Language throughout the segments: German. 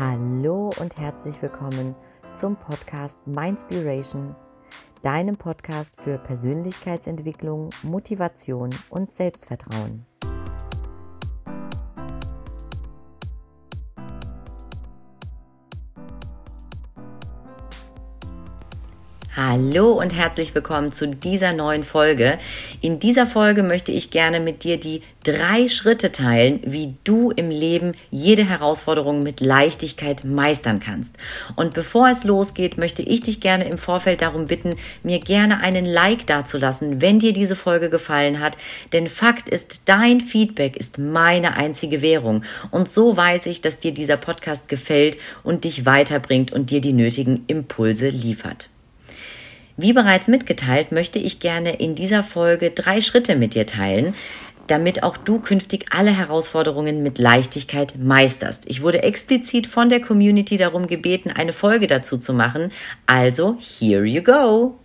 Hallo und herzlich willkommen zum Podcast Mindspiration, deinem Podcast für Persönlichkeitsentwicklung, Motivation und Selbstvertrauen. Hallo und herzlich willkommen zu dieser neuen Folge. In dieser Folge möchte ich gerne mit dir die drei Schritte teilen, wie du im Leben jede Herausforderung mit Leichtigkeit meistern kannst. Und bevor es losgeht, möchte ich dich gerne im Vorfeld darum bitten, mir gerne einen Like dazulassen, wenn dir diese Folge gefallen hat. Denn Fakt ist, dein Feedback ist meine einzige Währung. Und so weiß ich, dass dir dieser Podcast gefällt und dich weiterbringt und dir die nötigen Impulse liefert. Wie bereits mitgeteilt, möchte ich gerne in dieser Folge drei Schritte mit dir teilen, damit auch du künftig alle Herausforderungen mit Leichtigkeit meisterst. Ich wurde explizit von der Community darum gebeten, eine Folge dazu zu machen. Also, here you go!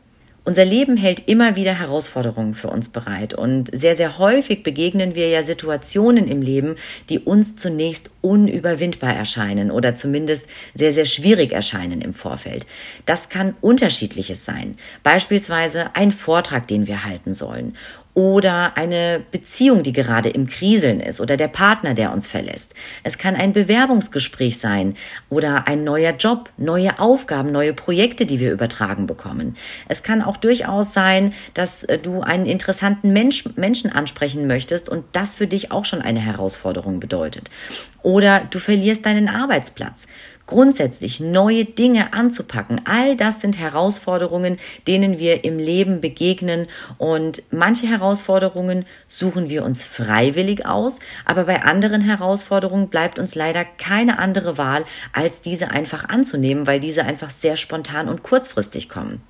Unser Leben hält immer wieder Herausforderungen für uns bereit und sehr, sehr häufig begegnen wir ja Situationen im Leben, die uns zunächst unüberwindbar erscheinen oder zumindest sehr, sehr schwierig erscheinen im Vorfeld. Das kann unterschiedliches sein. Beispielsweise ein Vortrag, den wir halten sollen oder eine Beziehung, die gerade im Kriseln ist oder der Partner, der uns verlässt. Es kann ein Bewerbungsgespräch sein oder ein neuer Job, neue Aufgaben, neue Projekte, die wir übertragen bekommen. Es kann auch durchaus sein, dass äh, du einen interessanten Mensch, Menschen ansprechen möchtest und das für dich auch schon eine Herausforderung bedeutet. Oder du verlierst deinen Arbeitsplatz grundsätzlich neue Dinge anzupacken. All das sind Herausforderungen, denen wir im Leben begegnen und manche Herausforderungen suchen wir uns freiwillig aus, aber bei anderen Herausforderungen bleibt uns leider keine andere Wahl, als diese einfach anzunehmen, weil diese einfach sehr spontan und kurzfristig kommen.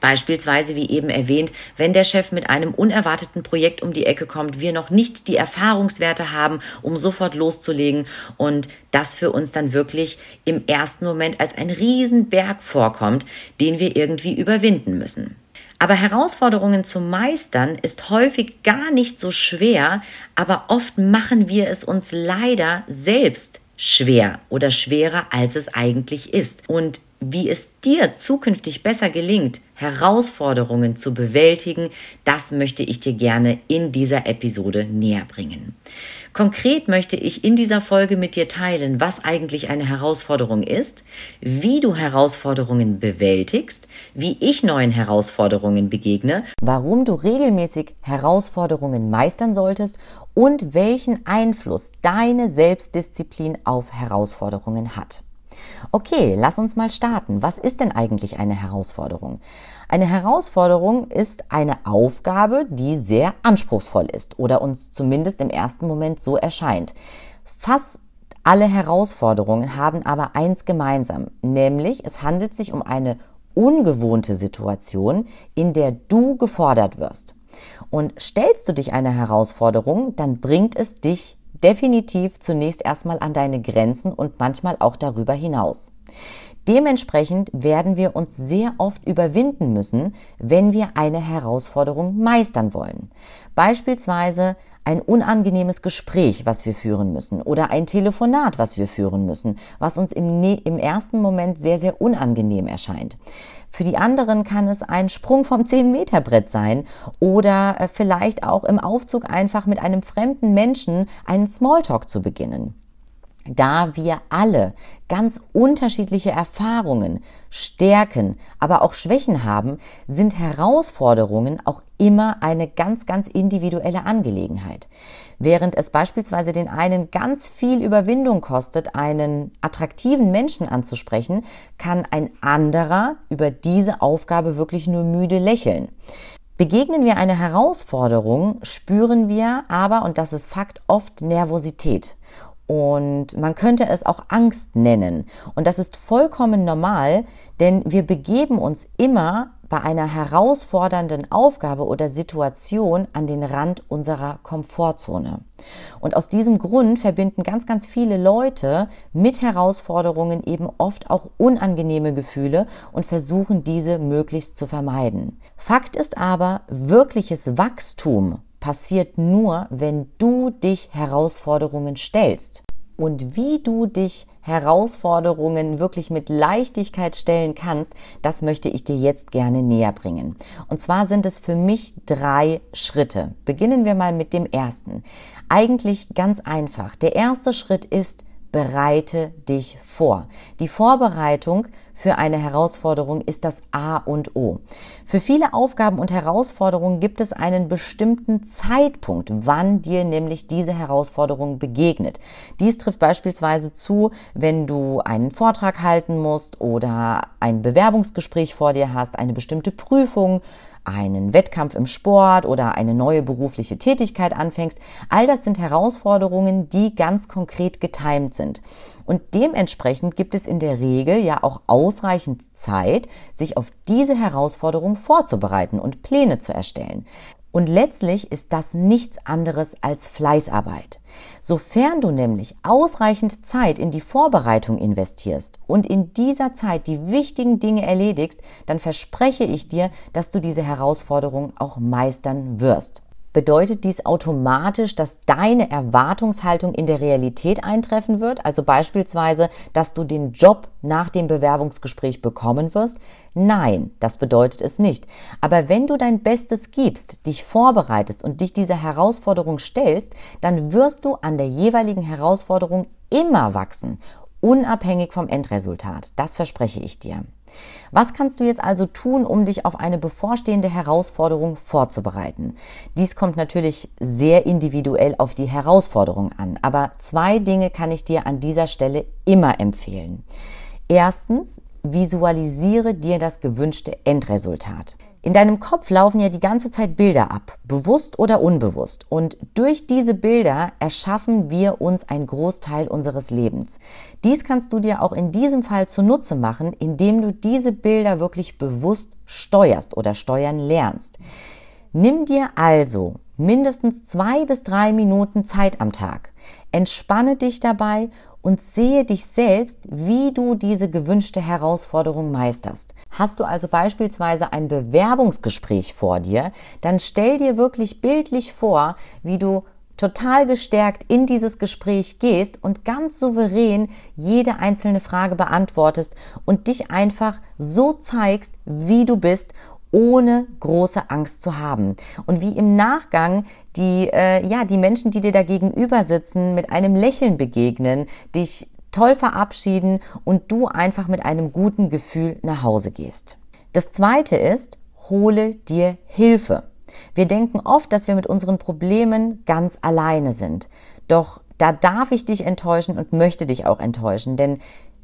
Beispielsweise, wie eben erwähnt, wenn der Chef mit einem unerwarteten Projekt um die Ecke kommt, wir noch nicht die Erfahrungswerte haben, um sofort loszulegen und das für uns dann wirklich im ersten Moment als ein Riesenberg vorkommt, den wir irgendwie überwinden müssen. Aber Herausforderungen zu meistern ist häufig gar nicht so schwer, aber oft machen wir es uns leider selbst schwer oder schwerer, als es eigentlich ist. Und wie es dir zukünftig besser gelingt, Herausforderungen zu bewältigen, das möchte ich dir gerne in dieser Episode näher bringen. Konkret möchte ich in dieser Folge mit dir teilen, was eigentlich eine Herausforderung ist, wie du Herausforderungen bewältigst, wie ich neuen Herausforderungen begegne, warum du regelmäßig Herausforderungen meistern solltest und welchen Einfluss deine Selbstdisziplin auf Herausforderungen hat. Okay, lass uns mal starten. Was ist denn eigentlich eine Herausforderung? Eine Herausforderung ist eine Aufgabe, die sehr anspruchsvoll ist oder uns zumindest im ersten Moment so erscheint. Fast alle Herausforderungen haben aber eins gemeinsam, nämlich es handelt sich um eine ungewohnte Situation, in der du gefordert wirst. Und stellst du dich einer Herausforderung, dann bringt es dich definitiv zunächst erstmal an deine Grenzen und manchmal auch darüber hinaus. Dementsprechend werden wir uns sehr oft überwinden müssen, wenn wir eine Herausforderung meistern wollen. Beispielsweise ein unangenehmes Gespräch, was wir führen müssen, oder ein Telefonat, was wir führen müssen, was uns im, im ersten Moment sehr, sehr unangenehm erscheint. Für die anderen kann es ein Sprung vom 10-Meter-Brett sein oder äh, vielleicht auch im Aufzug einfach mit einem fremden Menschen einen Smalltalk zu beginnen. Da wir alle ganz unterschiedliche Erfahrungen, Stärken, aber auch Schwächen haben, sind Herausforderungen auch immer eine ganz, ganz individuelle Angelegenheit. Während es beispielsweise den einen ganz viel Überwindung kostet, einen attraktiven Menschen anzusprechen, kann ein anderer über diese Aufgabe wirklich nur müde lächeln. Begegnen wir eine Herausforderung, spüren wir aber, und das ist Fakt, oft Nervosität. Und man könnte es auch Angst nennen. Und das ist vollkommen normal, denn wir begeben uns immer bei einer herausfordernden Aufgabe oder Situation an den Rand unserer Komfortzone. Und aus diesem Grund verbinden ganz, ganz viele Leute mit Herausforderungen eben oft auch unangenehme Gefühle und versuchen diese möglichst zu vermeiden. Fakt ist aber, wirkliches Wachstum passiert nur, wenn du dich Herausforderungen stellst. Und wie du dich Herausforderungen wirklich mit Leichtigkeit stellen kannst, das möchte ich dir jetzt gerne näher bringen. Und zwar sind es für mich drei Schritte. Beginnen wir mal mit dem ersten. Eigentlich ganz einfach. Der erste Schritt ist, bereite dich vor. Die Vorbereitung für eine Herausforderung ist das A und O. Für viele Aufgaben und Herausforderungen gibt es einen bestimmten Zeitpunkt, wann dir nämlich diese Herausforderung begegnet. Dies trifft beispielsweise zu, wenn du einen Vortrag halten musst oder ein Bewerbungsgespräch vor dir hast, eine bestimmte Prüfung, einen Wettkampf im Sport oder eine neue berufliche Tätigkeit anfängst. All das sind Herausforderungen, die ganz konkret getimt sind. Und dementsprechend gibt es in der Regel ja auch ausreichend Zeit, sich auf diese Herausforderung vorzubereiten und Pläne zu erstellen. Und letztlich ist das nichts anderes als Fleißarbeit. Sofern du nämlich ausreichend Zeit in die Vorbereitung investierst und in dieser Zeit die wichtigen Dinge erledigst, dann verspreche ich dir, dass du diese Herausforderung auch meistern wirst bedeutet dies automatisch, dass deine Erwartungshaltung in der Realität eintreffen wird? Also beispielsweise, dass du den Job nach dem Bewerbungsgespräch bekommen wirst? Nein, das bedeutet es nicht. Aber wenn du dein Bestes gibst, dich vorbereitest und dich dieser Herausforderung stellst, dann wirst du an der jeweiligen Herausforderung immer wachsen unabhängig vom Endresultat. Das verspreche ich dir. Was kannst du jetzt also tun, um dich auf eine bevorstehende Herausforderung vorzubereiten? Dies kommt natürlich sehr individuell auf die Herausforderung an, aber zwei Dinge kann ich dir an dieser Stelle immer empfehlen. Erstens, visualisiere dir das gewünschte Endresultat. In deinem Kopf laufen ja die ganze Zeit Bilder ab, bewusst oder unbewusst. Und durch diese Bilder erschaffen wir uns einen Großteil unseres Lebens. Dies kannst du dir auch in diesem Fall zunutze machen, indem du diese Bilder wirklich bewusst steuerst oder steuern lernst. Nimm dir also mindestens zwei bis drei Minuten Zeit am Tag. Entspanne dich dabei und sehe dich selbst, wie du diese gewünschte Herausforderung meisterst. Hast du also beispielsweise ein Bewerbungsgespräch vor dir, dann stell dir wirklich bildlich vor, wie du total gestärkt in dieses Gespräch gehst und ganz souverän jede einzelne Frage beantwortest und dich einfach so zeigst, wie du bist ohne große Angst zu haben. Und wie im Nachgang die, äh, ja, die Menschen, die dir da gegenüber sitzen, mit einem Lächeln begegnen, dich toll verabschieden und du einfach mit einem guten Gefühl nach Hause gehst. Das zweite ist, hole dir Hilfe. Wir denken oft, dass wir mit unseren Problemen ganz alleine sind. Doch da darf ich dich enttäuschen und möchte dich auch enttäuschen, denn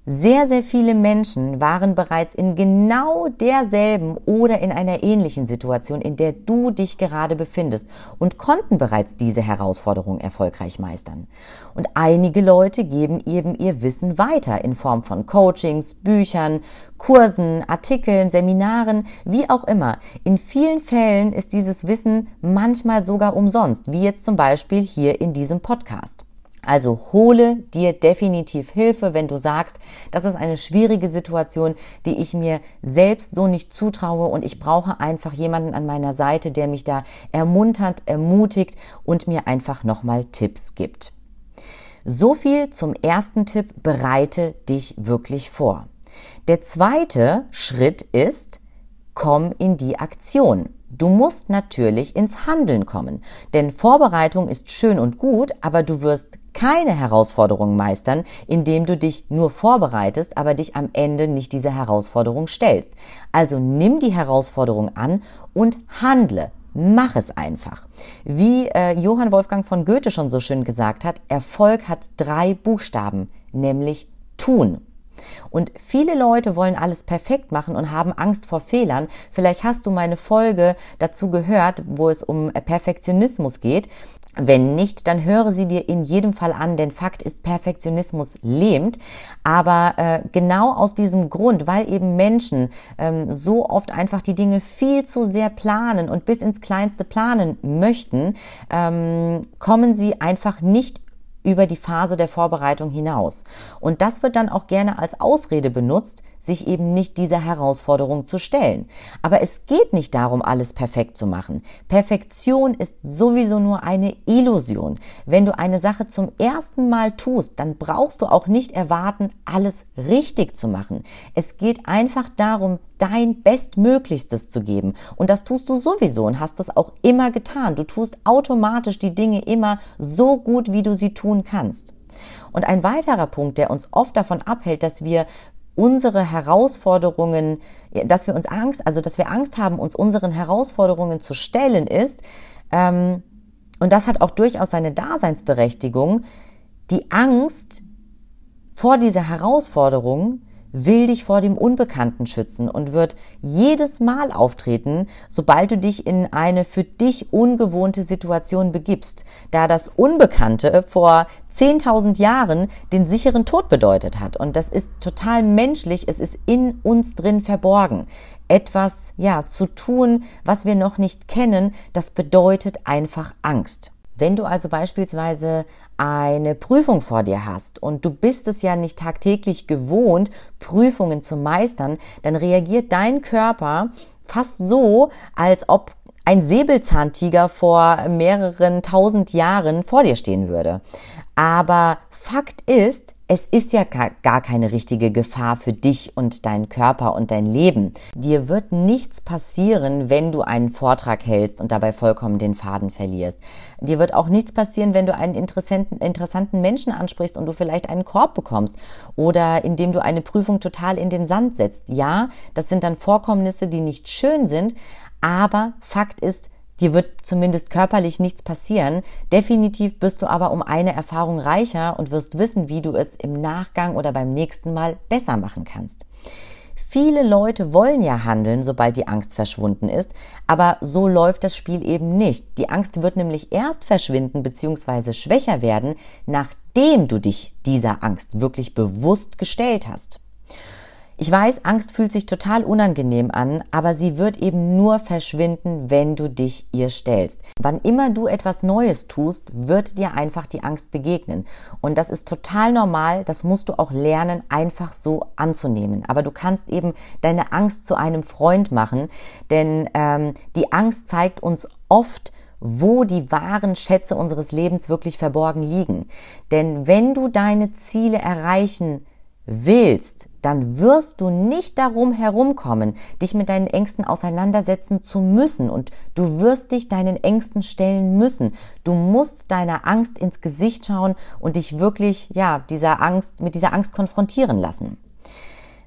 sehr, sehr viele Menschen waren bereits in genau derselben oder in einer ähnlichen Situation, in der du dich gerade befindest und konnten bereits diese Herausforderung erfolgreich meistern. Und einige Leute geben eben ihr Wissen weiter in Form von Coachings, Büchern, Kursen, Artikeln, Seminaren, wie auch immer. In vielen Fällen ist dieses Wissen manchmal sogar umsonst, wie jetzt zum Beispiel hier in diesem Podcast. Also hole dir definitiv Hilfe, wenn du sagst, das ist eine schwierige Situation, die ich mir selbst so nicht zutraue und ich brauche einfach jemanden an meiner Seite, der mich da ermuntert, ermutigt und mir einfach nochmal Tipps gibt. So viel zum ersten Tipp, bereite dich wirklich vor. Der zweite Schritt ist, komm in die Aktion. Du musst natürlich ins Handeln kommen, denn Vorbereitung ist schön und gut, aber du wirst keine Herausforderung meistern, indem du dich nur vorbereitest, aber dich am Ende nicht dieser Herausforderung stellst. Also nimm die Herausforderung an und handle. Mach es einfach. Wie äh, Johann Wolfgang von Goethe schon so schön gesagt hat, Erfolg hat drei Buchstaben, nämlich tun. Und viele Leute wollen alles perfekt machen und haben Angst vor Fehlern. Vielleicht hast du meine Folge dazu gehört, wo es um Perfektionismus geht. Wenn nicht, dann höre sie dir in jedem Fall an, denn Fakt ist, Perfektionismus lähmt. Aber äh, genau aus diesem Grund, weil eben Menschen ähm, so oft einfach die Dinge viel zu sehr planen und bis ins Kleinste planen möchten, ähm, kommen sie einfach nicht über die Phase der Vorbereitung hinaus. Und das wird dann auch gerne als Ausrede benutzt, sich eben nicht dieser Herausforderung zu stellen. Aber es geht nicht darum, alles perfekt zu machen. Perfektion ist sowieso nur eine Illusion. Wenn du eine Sache zum ersten Mal tust, dann brauchst du auch nicht erwarten, alles richtig zu machen. Es geht einfach darum, dein Bestmöglichstes zu geben. Und das tust du sowieso und hast das auch immer getan. Du tust automatisch die Dinge immer so gut, wie du sie tun kannst. Und ein weiterer Punkt, der uns oft davon abhält, dass wir unsere Herausforderungen, dass wir uns Angst, also dass wir Angst haben, uns unseren Herausforderungen zu stellen, ist, ähm, und das hat auch durchaus seine Daseinsberechtigung, die Angst vor dieser Herausforderung will dich vor dem Unbekannten schützen und wird jedes Mal auftreten, sobald du dich in eine für dich ungewohnte Situation begibst, da das Unbekannte vor 10.000 Jahren den sicheren Tod bedeutet hat. Und das ist total menschlich, es ist in uns drin verborgen. Etwas, ja, zu tun, was wir noch nicht kennen, das bedeutet einfach Angst. Wenn du also beispielsweise eine Prüfung vor dir hast und du bist es ja nicht tagtäglich gewohnt, Prüfungen zu meistern, dann reagiert dein Körper fast so, als ob ein Säbelzahntiger vor mehreren tausend Jahren vor dir stehen würde. Aber Fakt ist, es ist ja gar keine richtige Gefahr für dich und deinen Körper und dein Leben. Dir wird nichts passieren, wenn du einen Vortrag hältst und dabei vollkommen den Faden verlierst. Dir wird auch nichts passieren, wenn du einen interessanten, interessanten Menschen ansprichst und du vielleicht einen Korb bekommst oder indem du eine Prüfung total in den Sand setzt. Ja, das sind dann Vorkommnisse, die nicht schön sind, aber Fakt ist, Dir wird zumindest körperlich nichts passieren. Definitiv bist du aber um eine Erfahrung reicher und wirst wissen, wie du es im Nachgang oder beim nächsten Mal besser machen kannst. Viele Leute wollen ja handeln, sobald die Angst verschwunden ist, aber so läuft das Spiel eben nicht. Die Angst wird nämlich erst verschwinden bzw. schwächer werden, nachdem du dich dieser Angst wirklich bewusst gestellt hast. Ich weiß, Angst fühlt sich total unangenehm an, aber sie wird eben nur verschwinden, wenn du dich ihr stellst. Wann immer du etwas Neues tust, wird dir einfach die Angst begegnen. Und das ist total normal, das musst du auch lernen, einfach so anzunehmen. Aber du kannst eben deine Angst zu einem Freund machen, denn ähm, die Angst zeigt uns oft, wo die wahren Schätze unseres Lebens wirklich verborgen liegen. Denn wenn du deine Ziele erreichen willst, dann wirst du nicht darum herumkommen, dich mit deinen Ängsten auseinandersetzen zu müssen und du wirst dich deinen Ängsten stellen müssen. Du musst deiner Angst ins Gesicht schauen und dich wirklich, ja, dieser Angst, mit dieser Angst konfrontieren lassen.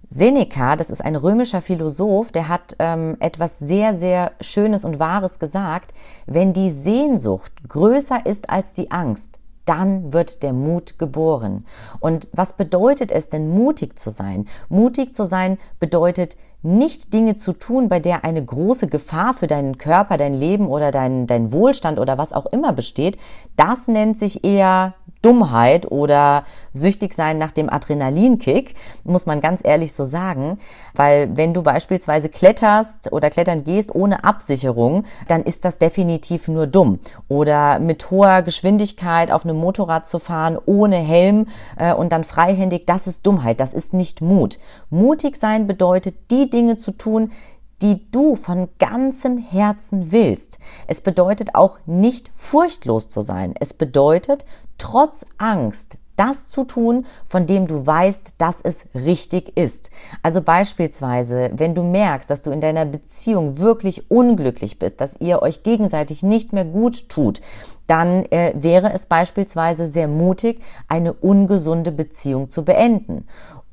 Seneca, das ist ein römischer Philosoph, der hat ähm, etwas sehr, sehr Schönes und Wahres gesagt. Wenn die Sehnsucht größer ist als die Angst, dann wird der Mut geboren. Und was bedeutet es denn, mutig zu sein? Mutig zu sein bedeutet nicht Dinge zu tun, bei der eine große Gefahr für deinen Körper, dein Leben oder dein, dein Wohlstand oder was auch immer besteht. Das nennt sich eher Dummheit oder süchtig sein nach dem Adrenalinkick, muss man ganz ehrlich so sagen. Weil wenn du beispielsweise kletterst oder klettern gehst ohne Absicherung, dann ist das definitiv nur dumm. Oder mit hoher Geschwindigkeit auf einem Motorrad zu fahren, ohne Helm äh, und dann freihändig, das ist Dummheit, das ist nicht Mut. Mutig sein bedeutet, die Dinge zu tun, die du von ganzem Herzen willst. Es bedeutet auch nicht furchtlos zu sein. Es bedeutet, trotz Angst das zu tun, von dem du weißt, dass es richtig ist. Also beispielsweise, wenn du merkst, dass du in deiner Beziehung wirklich unglücklich bist, dass ihr euch gegenseitig nicht mehr gut tut, dann äh, wäre es beispielsweise sehr mutig, eine ungesunde Beziehung zu beenden.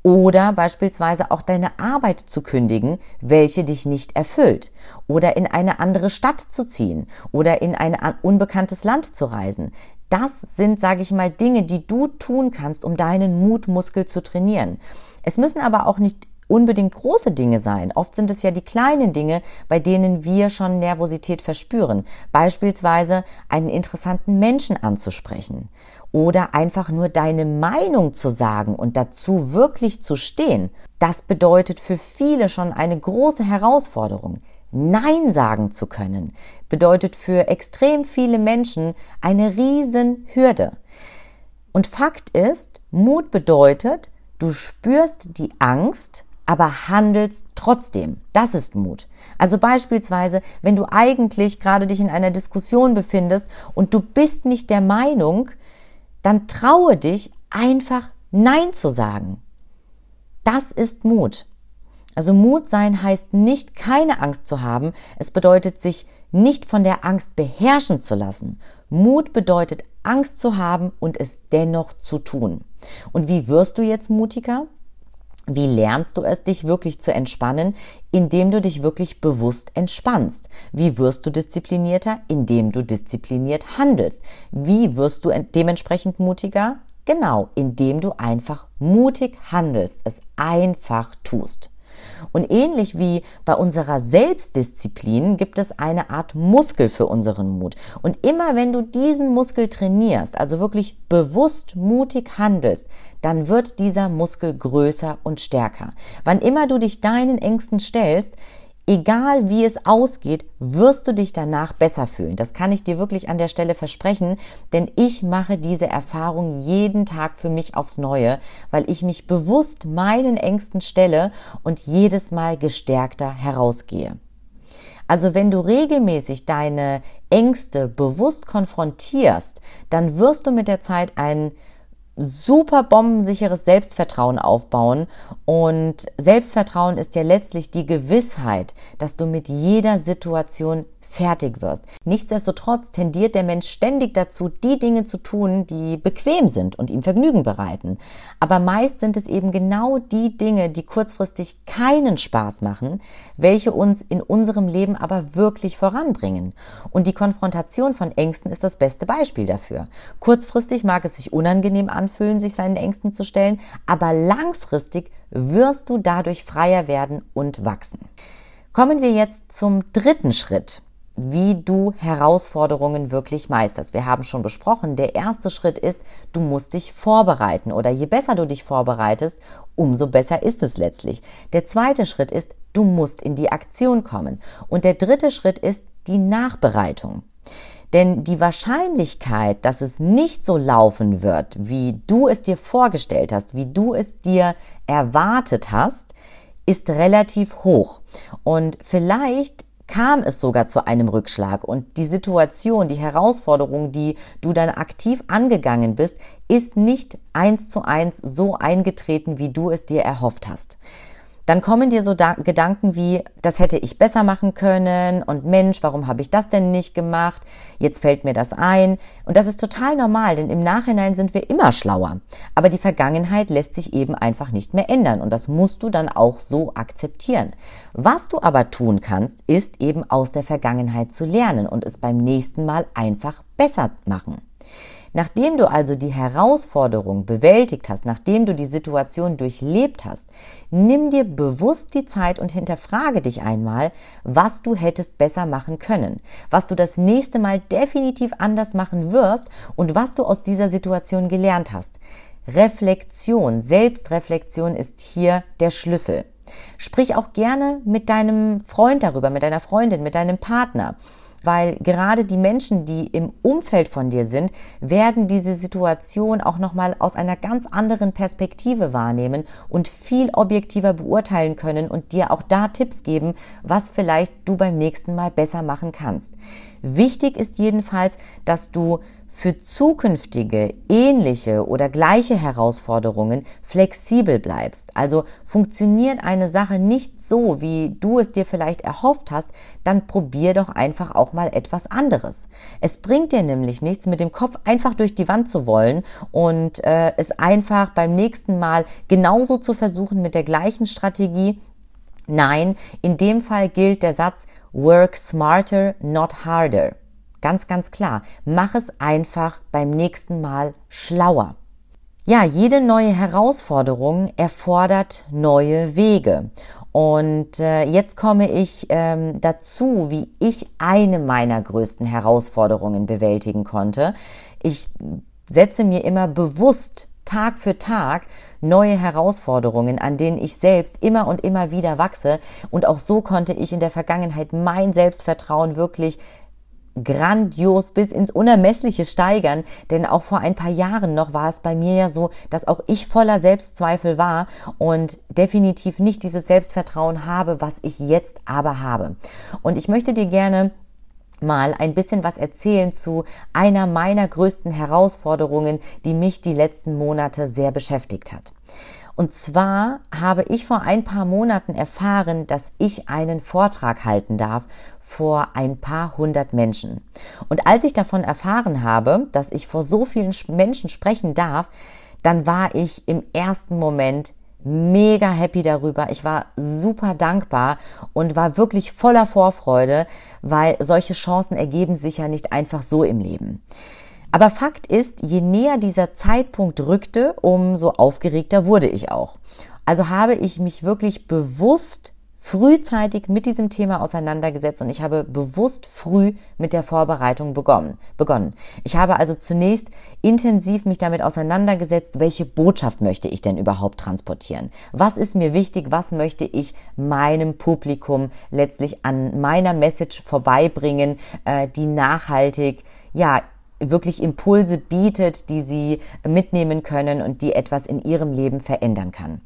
Oder beispielsweise auch deine Arbeit zu kündigen, welche dich nicht erfüllt. Oder in eine andere Stadt zu ziehen. Oder in ein unbekanntes Land zu reisen. Das sind, sage ich mal, Dinge, die du tun kannst, um deinen Mutmuskel zu trainieren. Es müssen aber auch nicht unbedingt große Dinge sein. Oft sind es ja die kleinen Dinge, bei denen wir schon Nervosität verspüren. Beispielsweise einen interessanten Menschen anzusprechen oder einfach nur deine Meinung zu sagen und dazu wirklich zu stehen. Das bedeutet für viele schon eine große Herausforderung. Nein sagen zu können, bedeutet für extrem viele Menschen eine riesen Hürde. Und Fakt ist, Mut bedeutet, du spürst die Angst, aber handelst trotzdem. Das ist Mut. Also beispielsweise, wenn du eigentlich gerade dich in einer Diskussion befindest und du bist nicht der Meinung, dann traue dich einfach Nein zu sagen. Das ist Mut. Also Mut sein heißt nicht keine Angst zu haben. Es bedeutet sich nicht von der Angst beherrschen zu lassen. Mut bedeutet Angst zu haben und es dennoch zu tun. Und wie wirst du jetzt mutiger? Wie lernst du es, dich wirklich zu entspannen, indem du dich wirklich bewusst entspannst? Wie wirst du disziplinierter, indem du diszipliniert handelst? Wie wirst du dementsprechend mutiger? Genau, indem du einfach mutig handelst, es einfach tust. Und ähnlich wie bei unserer Selbstdisziplin gibt es eine Art Muskel für unseren Mut. Und immer wenn du diesen Muskel trainierst, also wirklich bewusst mutig handelst, dann wird dieser Muskel größer und stärker. Wann immer du dich deinen Ängsten stellst, egal wie es ausgeht, wirst du dich danach besser fühlen. Das kann ich dir wirklich an der Stelle versprechen, denn ich mache diese Erfahrung jeden Tag für mich aufs Neue, weil ich mich bewusst meinen Ängsten stelle und jedes Mal gestärkter herausgehe. Also wenn du regelmäßig deine Ängste bewusst konfrontierst, dann wirst du mit der Zeit ein super bombensicheres Selbstvertrauen aufbauen. Und Selbstvertrauen ist ja letztlich die Gewissheit, dass du mit jeder Situation fertig wirst. Nichtsdestotrotz tendiert der Mensch ständig dazu, die Dinge zu tun, die bequem sind und ihm Vergnügen bereiten. Aber meist sind es eben genau die Dinge, die kurzfristig keinen Spaß machen, welche uns in unserem Leben aber wirklich voranbringen. Und die Konfrontation von Ängsten ist das beste Beispiel dafür. Kurzfristig mag es sich unangenehm anfühlen, sich seinen Ängsten zu stellen, aber langfristig wirst du dadurch freier werden und wachsen. Kommen wir jetzt zum dritten Schritt wie du Herausforderungen wirklich meisterst. Wir haben schon besprochen, der erste Schritt ist, du musst dich vorbereiten oder je besser du dich vorbereitest, umso besser ist es letztlich. Der zweite Schritt ist, du musst in die Aktion kommen. Und der dritte Schritt ist die Nachbereitung. Denn die Wahrscheinlichkeit, dass es nicht so laufen wird, wie du es dir vorgestellt hast, wie du es dir erwartet hast, ist relativ hoch. Und vielleicht kam es sogar zu einem Rückschlag. Und die Situation, die Herausforderung, die du dann aktiv angegangen bist, ist nicht eins zu eins so eingetreten, wie du es dir erhofft hast dann kommen dir so Gedanken wie, das hätte ich besser machen können und Mensch, warum habe ich das denn nicht gemacht? Jetzt fällt mir das ein. Und das ist total normal, denn im Nachhinein sind wir immer schlauer. Aber die Vergangenheit lässt sich eben einfach nicht mehr ändern und das musst du dann auch so akzeptieren. Was du aber tun kannst, ist eben aus der Vergangenheit zu lernen und es beim nächsten Mal einfach besser machen. Nachdem du also die Herausforderung bewältigt hast, nachdem du die Situation durchlebt hast, nimm dir bewusst die Zeit und hinterfrage dich einmal, was du hättest besser machen können, was du das nächste Mal definitiv anders machen wirst und was du aus dieser Situation gelernt hast. Reflexion, Selbstreflexion ist hier der Schlüssel. Sprich auch gerne mit deinem Freund darüber, mit deiner Freundin, mit deinem Partner weil gerade die Menschen, die im Umfeld von dir sind, werden diese Situation auch nochmal aus einer ganz anderen Perspektive wahrnehmen und viel objektiver beurteilen können und dir auch da Tipps geben, was vielleicht du beim nächsten Mal besser machen kannst. Wichtig ist jedenfalls, dass du für zukünftige ähnliche oder gleiche Herausforderungen flexibel bleibst. Also funktioniert eine Sache nicht so, wie du es dir vielleicht erhofft hast, dann probier doch einfach auch mal etwas anderes. Es bringt dir nämlich nichts, mit dem Kopf einfach durch die Wand zu wollen und äh, es einfach beim nächsten Mal genauso zu versuchen mit der gleichen Strategie. Nein, in dem Fall gilt der Satz Work smarter, not harder. Ganz, ganz klar. Mach es einfach beim nächsten Mal schlauer. Ja, jede neue Herausforderung erfordert neue Wege. Und äh, jetzt komme ich ähm, dazu, wie ich eine meiner größten Herausforderungen bewältigen konnte. Ich setze mir immer bewusst Tag für Tag neue Herausforderungen, an denen ich selbst immer und immer wieder wachse. Und auch so konnte ich in der Vergangenheit mein Selbstvertrauen wirklich grandios bis ins Unermessliche steigern, denn auch vor ein paar Jahren noch war es bei mir ja so, dass auch ich voller Selbstzweifel war und definitiv nicht dieses Selbstvertrauen habe, was ich jetzt aber habe. Und ich möchte dir gerne mal ein bisschen was erzählen zu einer meiner größten Herausforderungen, die mich die letzten Monate sehr beschäftigt hat. Und zwar habe ich vor ein paar Monaten erfahren, dass ich einen Vortrag halten darf vor ein paar hundert Menschen. Und als ich davon erfahren habe, dass ich vor so vielen Menschen sprechen darf, dann war ich im ersten Moment mega happy darüber. Ich war super dankbar und war wirklich voller Vorfreude, weil solche Chancen ergeben sich ja nicht einfach so im Leben. Aber Fakt ist, je näher dieser Zeitpunkt rückte, umso aufgeregter wurde ich auch. Also habe ich mich wirklich bewusst frühzeitig mit diesem Thema auseinandergesetzt und ich habe bewusst früh mit der Vorbereitung begonnen. Ich habe also zunächst intensiv mich damit auseinandergesetzt, welche Botschaft möchte ich denn überhaupt transportieren? Was ist mir wichtig? Was möchte ich meinem Publikum letztlich an meiner Message vorbeibringen, äh, die nachhaltig, ja, wirklich Impulse bietet, die sie mitnehmen können und die etwas in ihrem Leben verändern kann.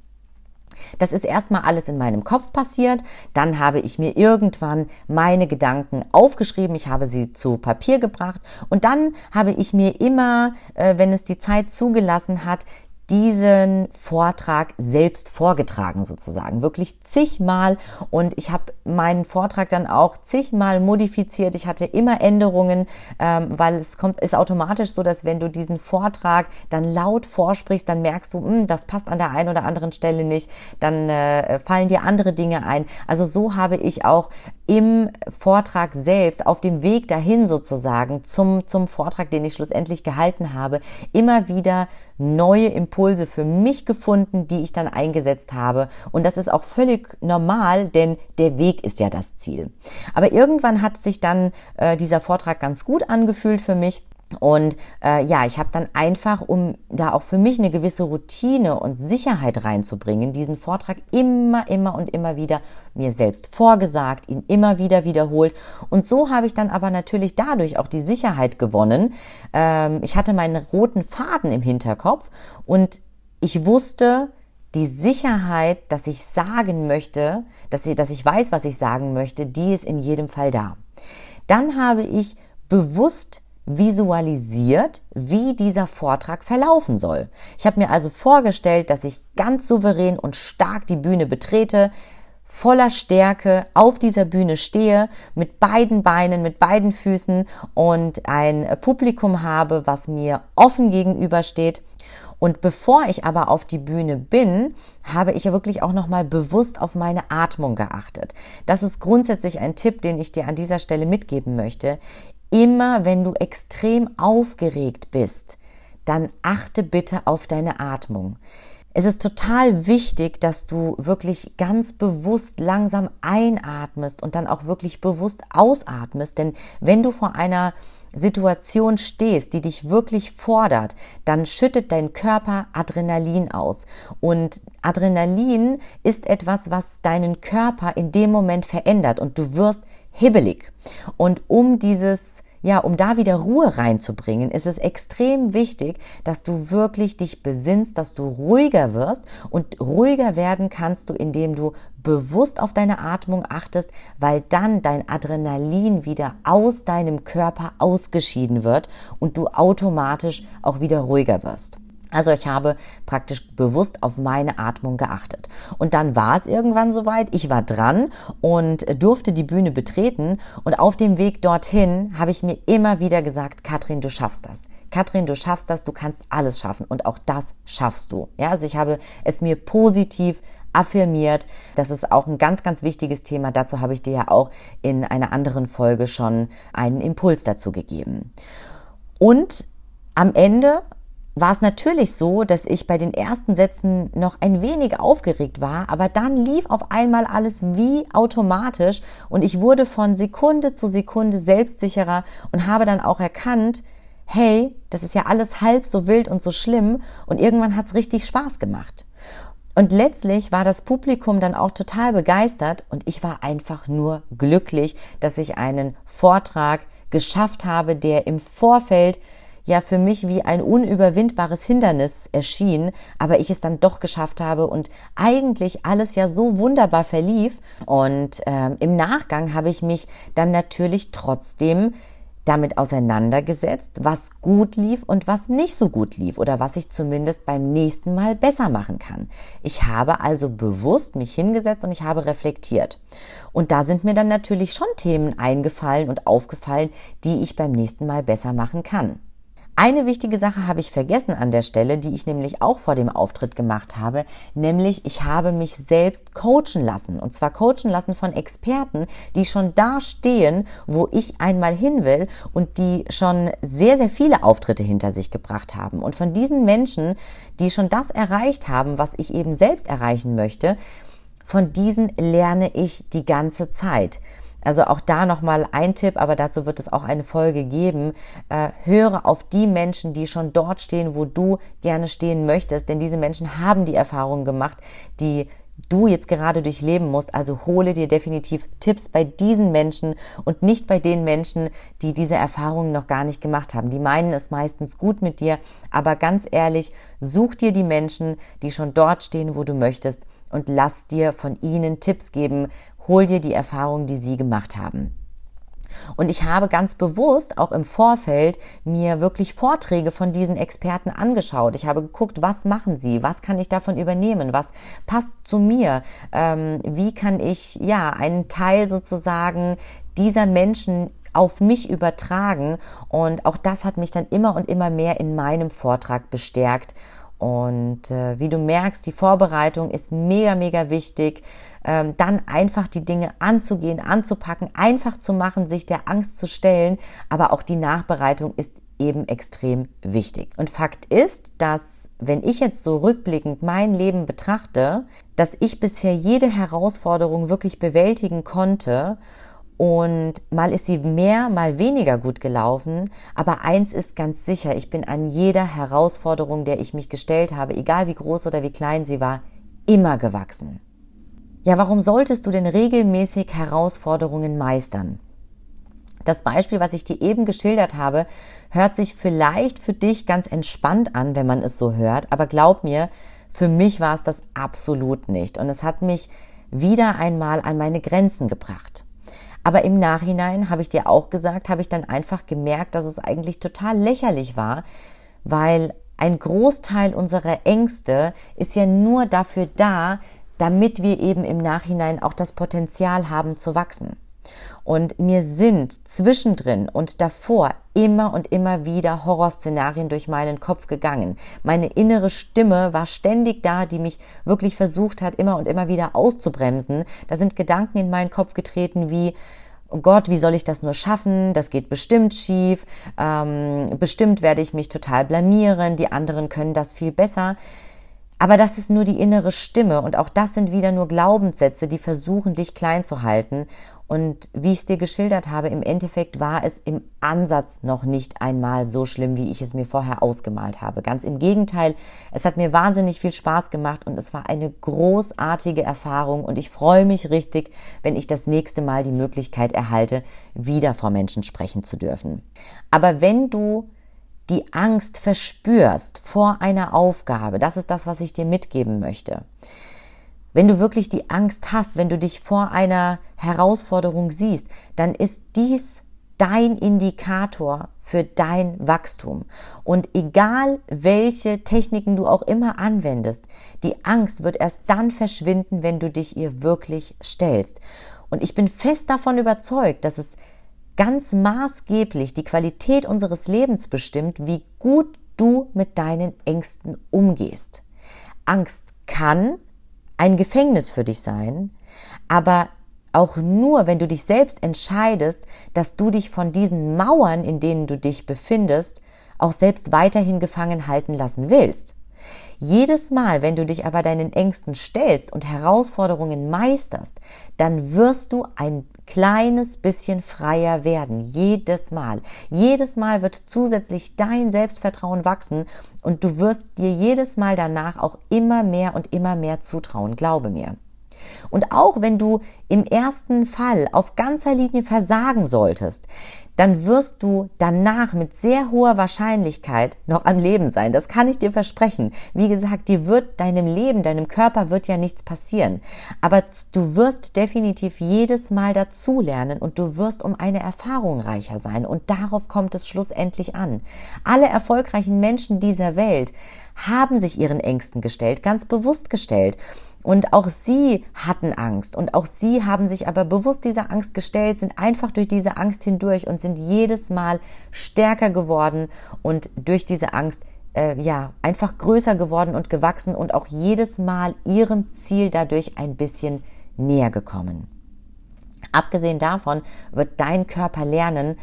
Das ist erstmal alles in meinem Kopf passiert. Dann habe ich mir irgendwann meine Gedanken aufgeschrieben. Ich habe sie zu Papier gebracht. Und dann habe ich mir immer, äh, wenn es die Zeit zugelassen hat, diesen Vortrag selbst vorgetragen sozusagen, wirklich zigmal und ich habe meinen Vortrag dann auch zigmal modifiziert. Ich hatte immer Änderungen, ähm, weil es kommt ist automatisch so, dass wenn du diesen Vortrag dann laut vorsprichst, dann merkst du, mh, hm, das passt an der einen oder anderen Stelle nicht, dann äh, fallen dir andere Dinge ein. Also so habe ich auch im Vortrag selbst, auf dem Weg dahin sozusagen zum, zum Vortrag, den ich schlussendlich gehalten habe, immer wieder neue Impulse für mich gefunden, die ich dann eingesetzt habe. Und das ist auch völlig normal, denn der Weg ist ja das Ziel. Aber irgendwann hat sich dann äh, dieser Vortrag ganz gut angefühlt für mich. Und äh, ja, ich habe dann einfach, um da auch für mich eine gewisse Routine und Sicherheit reinzubringen, diesen Vortrag immer, immer und immer wieder mir selbst vorgesagt, ihn immer wieder wiederholt. Und so habe ich dann aber natürlich dadurch auch die Sicherheit gewonnen. Ähm, ich hatte meinen roten Faden im Hinterkopf und ich wusste, die Sicherheit, dass ich sagen möchte, dass ich, dass ich weiß, was ich sagen möchte, die ist in jedem Fall da. Dann habe ich bewusst visualisiert, wie dieser Vortrag verlaufen soll. Ich habe mir also vorgestellt, dass ich ganz souverän und stark die Bühne betrete, voller Stärke auf dieser Bühne stehe, mit beiden Beinen, mit beiden Füßen und ein Publikum habe, was mir offen gegenübersteht. Und bevor ich aber auf die Bühne bin, habe ich ja wirklich auch nochmal bewusst auf meine Atmung geachtet. Das ist grundsätzlich ein Tipp, den ich dir an dieser Stelle mitgeben möchte. Immer wenn du extrem aufgeregt bist, dann achte bitte auf deine Atmung. Es ist total wichtig, dass du wirklich ganz bewusst langsam einatmest und dann auch wirklich bewusst ausatmest. Denn wenn du vor einer Situation stehst, die dich wirklich fordert, dann schüttet dein Körper Adrenalin aus. Und Adrenalin ist etwas, was deinen Körper in dem Moment verändert und du wirst hibbelig. Und um dieses ja, um da wieder Ruhe reinzubringen, ist es extrem wichtig, dass du wirklich dich besinnst, dass du ruhiger wirst und ruhiger werden kannst du, indem du bewusst auf deine Atmung achtest, weil dann dein Adrenalin wieder aus deinem Körper ausgeschieden wird und du automatisch auch wieder ruhiger wirst. Also ich habe praktisch bewusst auf meine Atmung geachtet. Und dann war es irgendwann soweit. Ich war dran und durfte die Bühne betreten. Und auf dem Weg dorthin habe ich mir immer wieder gesagt, Katrin, du schaffst das. Katrin, du schaffst das, du kannst alles schaffen. Und auch das schaffst du. Ja, also ich habe es mir positiv affirmiert. Das ist auch ein ganz, ganz wichtiges Thema. Dazu habe ich dir ja auch in einer anderen Folge schon einen Impuls dazu gegeben. Und am Ende war es natürlich so, dass ich bei den ersten Sätzen noch ein wenig aufgeregt war, aber dann lief auf einmal alles wie automatisch und ich wurde von Sekunde zu Sekunde selbstsicherer und habe dann auch erkannt, hey, das ist ja alles halb so wild und so schlimm und irgendwann hat es richtig Spaß gemacht. Und letztlich war das Publikum dann auch total begeistert und ich war einfach nur glücklich, dass ich einen Vortrag geschafft habe, der im Vorfeld ja für mich wie ein unüberwindbares Hindernis erschien, aber ich es dann doch geschafft habe und eigentlich alles ja so wunderbar verlief. Und ähm, im Nachgang habe ich mich dann natürlich trotzdem damit auseinandergesetzt, was gut lief und was nicht so gut lief oder was ich zumindest beim nächsten Mal besser machen kann. Ich habe also bewusst mich hingesetzt und ich habe reflektiert. Und da sind mir dann natürlich schon Themen eingefallen und aufgefallen, die ich beim nächsten Mal besser machen kann. Eine wichtige Sache habe ich vergessen an der Stelle, die ich nämlich auch vor dem Auftritt gemacht habe, nämlich ich habe mich selbst coachen lassen. Und zwar coachen lassen von Experten, die schon da stehen, wo ich einmal hin will und die schon sehr, sehr viele Auftritte hinter sich gebracht haben. Und von diesen Menschen, die schon das erreicht haben, was ich eben selbst erreichen möchte, von diesen lerne ich die ganze Zeit. Also auch da nochmal ein Tipp, aber dazu wird es auch eine Folge geben. Äh, höre auf die Menschen, die schon dort stehen, wo du gerne stehen möchtest, denn diese Menschen haben die Erfahrungen gemacht, die du jetzt gerade durchleben musst. Also hole dir definitiv Tipps bei diesen Menschen und nicht bei den Menschen, die diese Erfahrungen noch gar nicht gemacht haben. Die meinen es meistens gut mit dir, aber ganz ehrlich, such dir die Menschen, die schon dort stehen, wo du möchtest und lass dir von ihnen Tipps geben, hol dir die Erfahrungen, die sie gemacht haben. Und ich habe ganz bewusst auch im Vorfeld mir wirklich Vorträge von diesen Experten angeschaut. Ich habe geguckt, was machen sie, was kann ich davon übernehmen, was passt zu mir, ähm, wie kann ich ja einen Teil sozusagen dieser Menschen auf mich übertragen. Und auch das hat mich dann immer und immer mehr in meinem Vortrag bestärkt. Und äh, wie du merkst, die Vorbereitung ist mega, mega wichtig ähm, dann einfach die Dinge anzugehen, anzupacken, einfach zu machen, sich der Angst zu stellen. Aber auch die Nachbereitung ist eben extrem wichtig. Und Fakt ist, dass wenn ich jetzt so rückblickend mein Leben betrachte, dass ich bisher jede Herausforderung wirklich bewältigen konnte und mal ist sie mehr, mal weniger gut gelaufen. Aber eins ist ganz sicher, ich bin an jeder Herausforderung, der ich mich gestellt habe, egal wie groß oder wie klein sie war, immer gewachsen. Ja, warum solltest du denn regelmäßig Herausforderungen meistern? Das Beispiel, was ich dir eben geschildert habe, hört sich vielleicht für dich ganz entspannt an, wenn man es so hört, aber glaub mir, für mich war es das absolut nicht und es hat mich wieder einmal an meine Grenzen gebracht. Aber im Nachhinein habe ich dir auch gesagt, habe ich dann einfach gemerkt, dass es eigentlich total lächerlich war, weil ein Großteil unserer Ängste ist ja nur dafür da, damit wir eben im Nachhinein auch das Potenzial haben zu wachsen. Und mir sind zwischendrin und davor immer und immer wieder Horrorszenarien durch meinen Kopf gegangen. Meine innere Stimme war ständig da, die mich wirklich versucht hat, immer und immer wieder auszubremsen. Da sind Gedanken in meinen Kopf getreten wie, oh Gott, wie soll ich das nur schaffen? Das geht bestimmt schief. Ähm, bestimmt werde ich mich total blamieren. Die anderen können das viel besser. Aber das ist nur die innere Stimme und auch das sind wieder nur Glaubenssätze, die versuchen, dich klein zu halten. Und wie ich es dir geschildert habe, im Endeffekt war es im Ansatz noch nicht einmal so schlimm, wie ich es mir vorher ausgemalt habe. Ganz im Gegenteil, es hat mir wahnsinnig viel Spaß gemacht und es war eine großartige Erfahrung und ich freue mich richtig, wenn ich das nächste Mal die Möglichkeit erhalte, wieder vor Menschen sprechen zu dürfen. Aber wenn du die Angst verspürst vor einer Aufgabe, das ist das, was ich dir mitgeben möchte. Wenn du wirklich die Angst hast, wenn du dich vor einer Herausforderung siehst, dann ist dies dein Indikator für dein Wachstum. Und egal welche Techniken du auch immer anwendest, die Angst wird erst dann verschwinden, wenn du dich ihr wirklich stellst. Und ich bin fest davon überzeugt, dass es ganz maßgeblich die Qualität unseres Lebens bestimmt, wie gut du mit deinen Ängsten umgehst. Angst kann ein Gefängnis für dich sein, aber auch nur, wenn du dich selbst entscheidest, dass du dich von diesen Mauern, in denen du dich befindest, auch selbst weiterhin gefangen halten lassen willst. Jedes Mal, wenn du dich aber deinen Ängsten stellst und Herausforderungen meisterst, dann wirst du ein kleines bisschen freier werden. Jedes Mal. Jedes Mal wird zusätzlich dein Selbstvertrauen wachsen und du wirst dir jedes Mal danach auch immer mehr und immer mehr zutrauen. Glaube mir. Und auch wenn du im ersten Fall auf ganzer Linie versagen solltest, dann wirst du danach mit sehr hoher Wahrscheinlichkeit noch am Leben sein. Das kann ich dir versprechen. Wie gesagt, dir wird deinem Leben, deinem Körper wird ja nichts passieren. Aber du wirst definitiv jedes Mal dazulernen und du wirst um eine Erfahrung reicher sein. Und darauf kommt es schlussendlich an. Alle erfolgreichen Menschen dieser Welt haben sich ihren Ängsten gestellt, ganz bewusst gestellt. Und auch sie hatten Angst und auch sie haben sich aber bewusst dieser Angst gestellt, sind einfach durch diese Angst hindurch und sind jedes Mal stärker geworden und durch diese Angst äh, ja einfach größer geworden und gewachsen und auch jedes Mal ihrem Ziel dadurch ein bisschen näher gekommen. Abgesehen davon wird dein Körper lernen,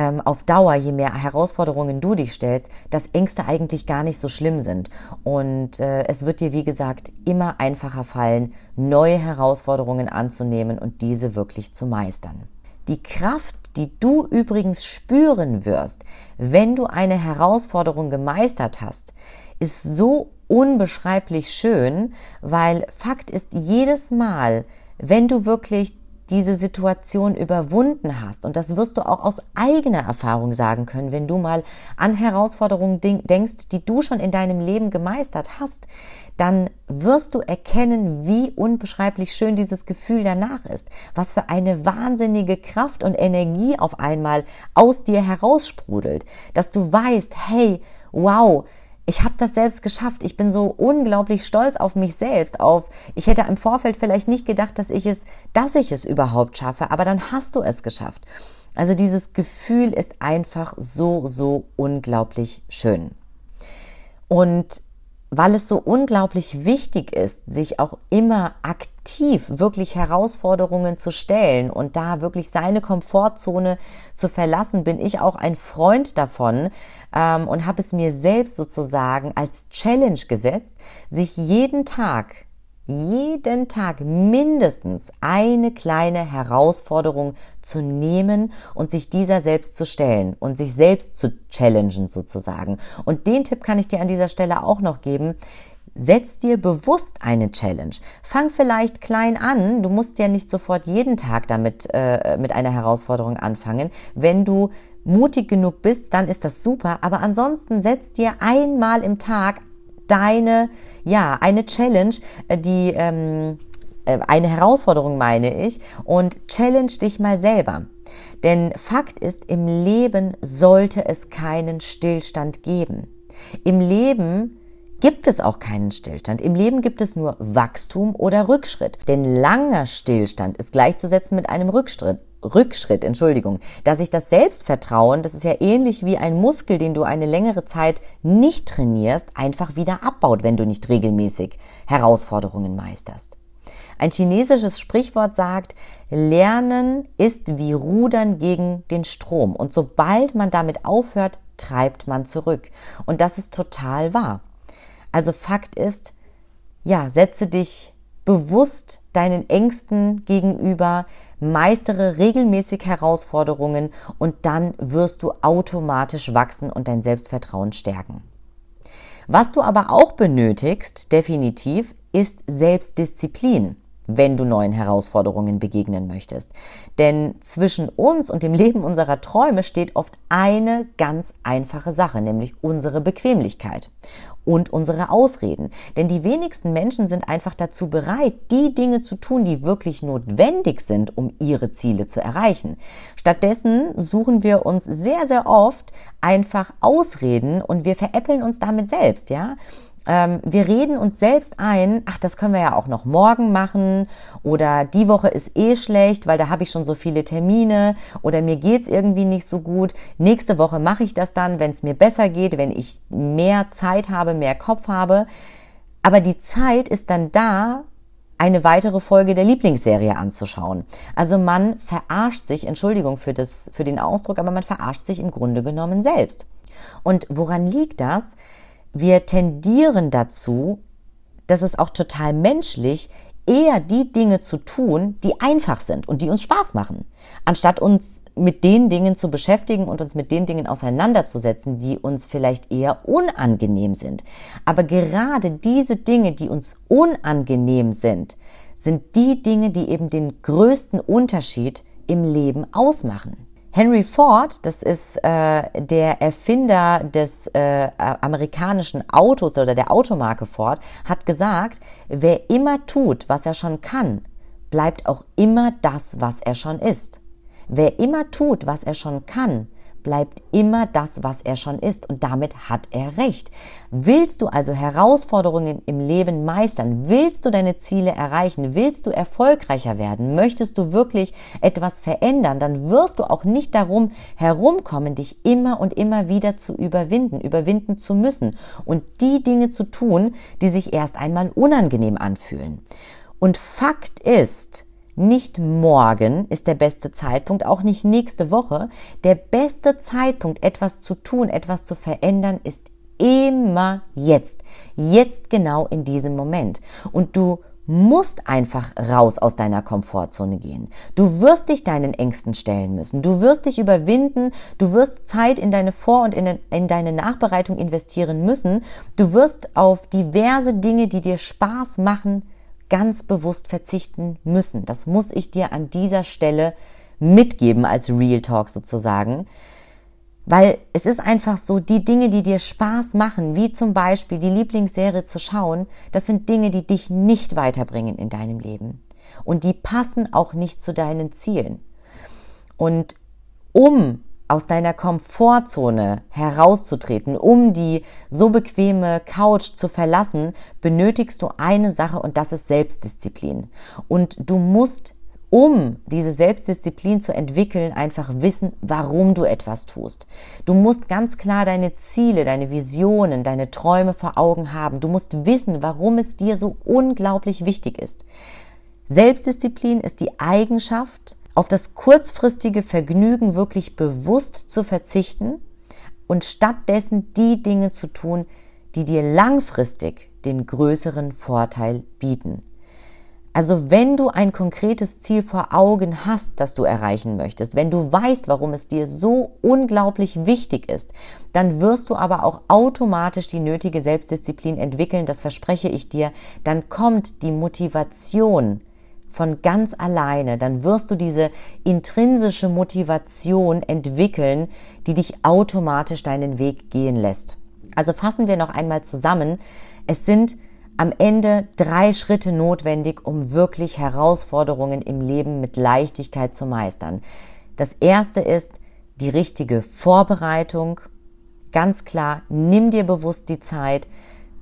ähm, auf Dauer, je mehr Herausforderungen du dich stellst, dass Ängste eigentlich gar nicht so schlimm sind. Und äh, es wird dir, wie gesagt, immer einfacher fallen, neue Herausforderungen anzunehmen und diese wirklich zu meistern. Die Kraft, die du übrigens spüren wirst, wenn du eine Herausforderung gemeistert hast, ist so unbeschreiblich schön, weil Fakt ist, jedes Mal, wenn du wirklich diese Situation überwunden hast, und das wirst du auch aus eigener Erfahrung sagen können, wenn du mal an Herausforderungen denkst, die du schon in deinem Leben gemeistert hast, dann wirst du erkennen, wie unbeschreiblich schön dieses Gefühl danach ist, was für eine wahnsinnige Kraft und Energie auf einmal aus dir heraussprudelt, dass du weißt, hey, wow, ich habe das selbst geschafft. Ich bin so unglaublich stolz auf mich selbst, auf ich hätte im Vorfeld vielleicht nicht gedacht, dass ich es, dass ich es überhaupt schaffe, aber dann hast du es geschafft. Also dieses Gefühl ist einfach so so unglaublich schön. Und weil es so unglaublich wichtig ist, sich auch immer aktiv wirklich Herausforderungen zu stellen und da wirklich seine Komfortzone zu verlassen, bin ich auch ein Freund davon ähm, und habe es mir selbst sozusagen als Challenge gesetzt, sich jeden Tag jeden Tag mindestens eine kleine Herausforderung zu nehmen und sich dieser selbst zu stellen und sich selbst zu challengen sozusagen. Und den Tipp kann ich dir an dieser Stelle auch noch geben. Setz dir bewusst eine Challenge. Fang vielleicht klein an. Du musst ja nicht sofort jeden Tag damit äh, mit einer Herausforderung anfangen. Wenn du mutig genug bist, dann ist das super. Aber ansonsten setz dir einmal im Tag deine, ja, eine Challenge, äh, die, ähm, äh, eine Herausforderung meine ich, und challenge dich mal selber. Denn Fakt ist, im Leben sollte es keinen Stillstand geben. Im Leben gibt es auch keinen Stillstand. Im Leben gibt es nur Wachstum oder Rückschritt. Denn langer Stillstand ist gleichzusetzen mit einem Rückschritt. Rückschritt, Entschuldigung, dass sich das Selbstvertrauen, das ist ja ähnlich wie ein Muskel, den du eine längere Zeit nicht trainierst, einfach wieder abbaut, wenn du nicht regelmäßig Herausforderungen meisterst. Ein chinesisches Sprichwort sagt, Lernen ist wie Rudern gegen den Strom. Und sobald man damit aufhört, treibt man zurück. Und das ist total wahr. Also Fakt ist, ja, setze dich bewusst deinen Ängsten gegenüber, meistere regelmäßig Herausforderungen und dann wirst du automatisch wachsen und dein Selbstvertrauen stärken. Was du aber auch benötigst, definitiv, ist Selbstdisziplin wenn du neuen Herausforderungen begegnen möchtest. Denn zwischen uns und dem Leben unserer Träume steht oft eine ganz einfache Sache, nämlich unsere Bequemlichkeit und unsere Ausreden. Denn die wenigsten Menschen sind einfach dazu bereit, die Dinge zu tun, die wirklich notwendig sind, um ihre Ziele zu erreichen. Stattdessen suchen wir uns sehr, sehr oft einfach Ausreden und wir veräppeln uns damit selbst, ja. Ähm, wir reden uns selbst ein, ach, das können wir ja auch noch morgen machen oder die Woche ist eh schlecht, weil da habe ich schon so viele Termine oder mir geht's irgendwie nicht so gut. Nächste Woche mache ich das dann, wenn es mir besser geht, wenn ich mehr Zeit habe, mehr Kopf habe. Aber die Zeit ist dann da, eine weitere Folge der Lieblingsserie anzuschauen. Also man verarscht sich, Entschuldigung für, das, für den Ausdruck, aber man verarscht sich im Grunde genommen selbst. Und woran liegt das? Wir tendieren dazu, das ist auch total menschlich, eher die Dinge zu tun, die einfach sind und die uns Spaß machen, anstatt uns mit den Dingen zu beschäftigen und uns mit den Dingen auseinanderzusetzen, die uns vielleicht eher unangenehm sind. Aber gerade diese Dinge, die uns unangenehm sind, sind die Dinge, die eben den größten Unterschied im Leben ausmachen. Henry Ford, das ist äh, der Erfinder des äh, amerikanischen Autos oder der Automarke Ford, hat gesagt, wer immer tut, was er schon kann, bleibt auch immer das, was er schon ist. Wer immer tut, was er schon kann, bleibt immer das, was er schon ist. Und damit hat er recht. Willst du also Herausforderungen im Leben meistern? Willst du deine Ziele erreichen? Willst du erfolgreicher werden? Möchtest du wirklich etwas verändern? Dann wirst du auch nicht darum herumkommen, dich immer und immer wieder zu überwinden, überwinden zu müssen und die Dinge zu tun, die sich erst einmal unangenehm anfühlen. Und Fakt ist, nicht morgen ist der beste Zeitpunkt, auch nicht nächste Woche. Der beste Zeitpunkt, etwas zu tun, etwas zu verändern, ist immer jetzt. Jetzt genau in diesem Moment. Und du musst einfach raus aus deiner Komfortzone gehen. Du wirst dich deinen Ängsten stellen müssen. Du wirst dich überwinden. Du wirst Zeit in deine Vor- und in, in, deine Nachbereitung investieren müssen. Du wirst auf diverse Dinge, die dir Spaß machen, ganz bewusst verzichten müssen. Das muss ich dir an dieser Stelle mitgeben als Real Talk sozusagen. Weil es ist einfach so, die Dinge, die dir Spaß machen, wie zum Beispiel die Lieblingsserie zu schauen, das sind Dinge, die dich nicht weiterbringen in deinem Leben. Und die passen auch nicht zu deinen Zielen. Und um aus deiner Komfortzone herauszutreten, um die so bequeme Couch zu verlassen, benötigst du eine Sache und das ist Selbstdisziplin. Und du musst um diese Selbstdisziplin zu entwickeln, einfach wissen, warum du etwas tust. Du musst ganz klar deine Ziele, deine Visionen, deine Träume vor Augen haben. Du musst wissen, warum es dir so unglaublich wichtig ist. Selbstdisziplin ist die Eigenschaft, auf das kurzfristige Vergnügen wirklich bewusst zu verzichten und stattdessen die Dinge zu tun, die dir langfristig den größeren Vorteil bieten. Also wenn du ein konkretes Ziel vor Augen hast, das du erreichen möchtest, wenn du weißt, warum es dir so unglaublich wichtig ist, dann wirst du aber auch automatisch die nötige Selbstdisziplin entwickeln, das verspreche ich dir, dann kommt die Motivation, von ganz alleine, dann wirst du diese intrinsische Motivation entwickeln, die dich automatisch deinen Weg gehen lässt. Also fassen wir noch einmal zusammen. Es sind am Ende drei Schritte notwendig, um wirklich Herausforderungen im Leben mit Leichtigkeit zu meistern. Das erste ist die richtige Vorbereitung. Ganz klar, nimm dir bewusst die Zeit,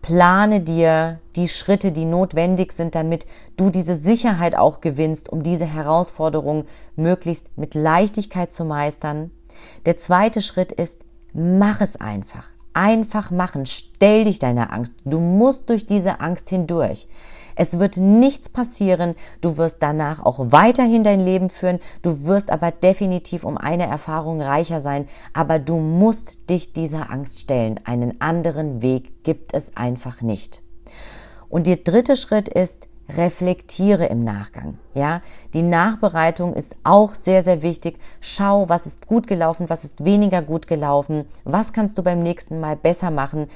plane dir die Schritte, die notwendig sind, damit du diese Sicherheit auch gewinnst, um diese Herausforderung möglichst mit Leichtigkeit zu meistern. Der zweite Schritt ist, mach es einfach. Einfach machen. Stell dich deiner Angst. Du musst durch diese Angst hindurch. Es wird nichts passieren. Du wirst danach auch weiterhin dein Leben führen. Du wirst aber definitiv um eine Erfahrung reicher sein. Aber du musst dich dieser Angst stellen. Einen anderen Weg gibt es einfach nicht. Und der dritte Schritt ist, reflektiere im Nachgang. Ja, die Nachbereitung ist auch sehr, sehr wichtig. Schau, was ist gut gelaufen, was ist weniger gut gelaufen, was kannst du beim nächsten Mal besser machen.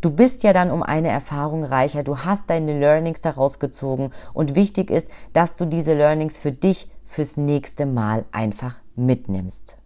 Du bist ja dann um eine Erfahrung reicher, du hast deine Learnings daraus gezogen und wichtig ist, dass du diese Learnings für dich fürs nächste Mal einfach mitnimmst.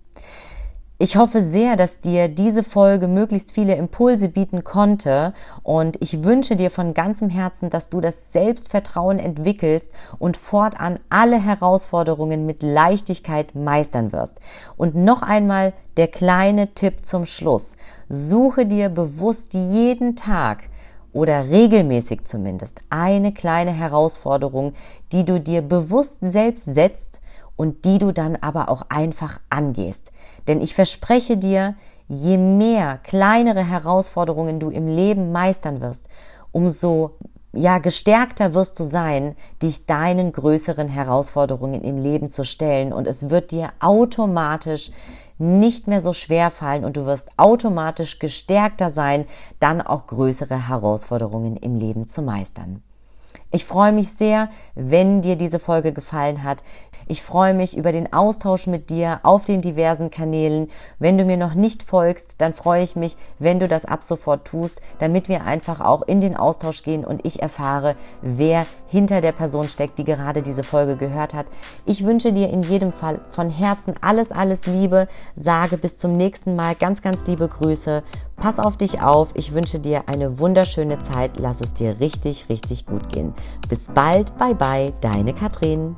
Ich hoffe sehr, dass dir diese Folge möglichst viele Impulse bieten konnte und ich wünsche dir von ganzem Herzen, dass du das Selbstvertrauen entwickelst und fortan alle Herausforderungen mit Leichtigkeit meistern wirst. Und noch einmal der kleine Tipp zum Schluss. Suche dir bewusst jeden Tag oder regelmäßig zumindest eine kleine Herausforderung, die du dir bewusst selbst setzt und die du dann aber auch einfach angehst. Denn ich verspreche dir, je mehr kleinere Herausforderungen du im Leben meistern wirst, umso ja, gestärkter wirst du sein, dich deinen größeren Herausforderungen im Leben zu stellen und es wird dir automatisch nicht mehr so schwer fallen und du wirst automatisch gestärkter sein, dann auch größere Herausforderungen im Leben zu meistern. Ich freue mich sehr, wenn dir diese Folge gefallen hat. Ich freue mich über den Austausch mit dir auf den diversen Kanälen. Wenn du mir noch nicht folgst, dann freue ich mich, wenn du das ab sofort tust, damit wir einfach auch in den Austausch gehen und ich erfahre, wer hinter der Person steckt, die gerade diese Folge gehört hat. Ich wünsche dir in jedem Fall von Herzen alles, alles Liebe. Sage bis zum nächsten Mal ganz, ganz liebe Grüße. Pass auf dich auf. Ich wünsche dir eine wunderschöne Zeit. Lass es dir richtig, richtig gut gehen. Bis bald. Bye, bye. Deine Katrin.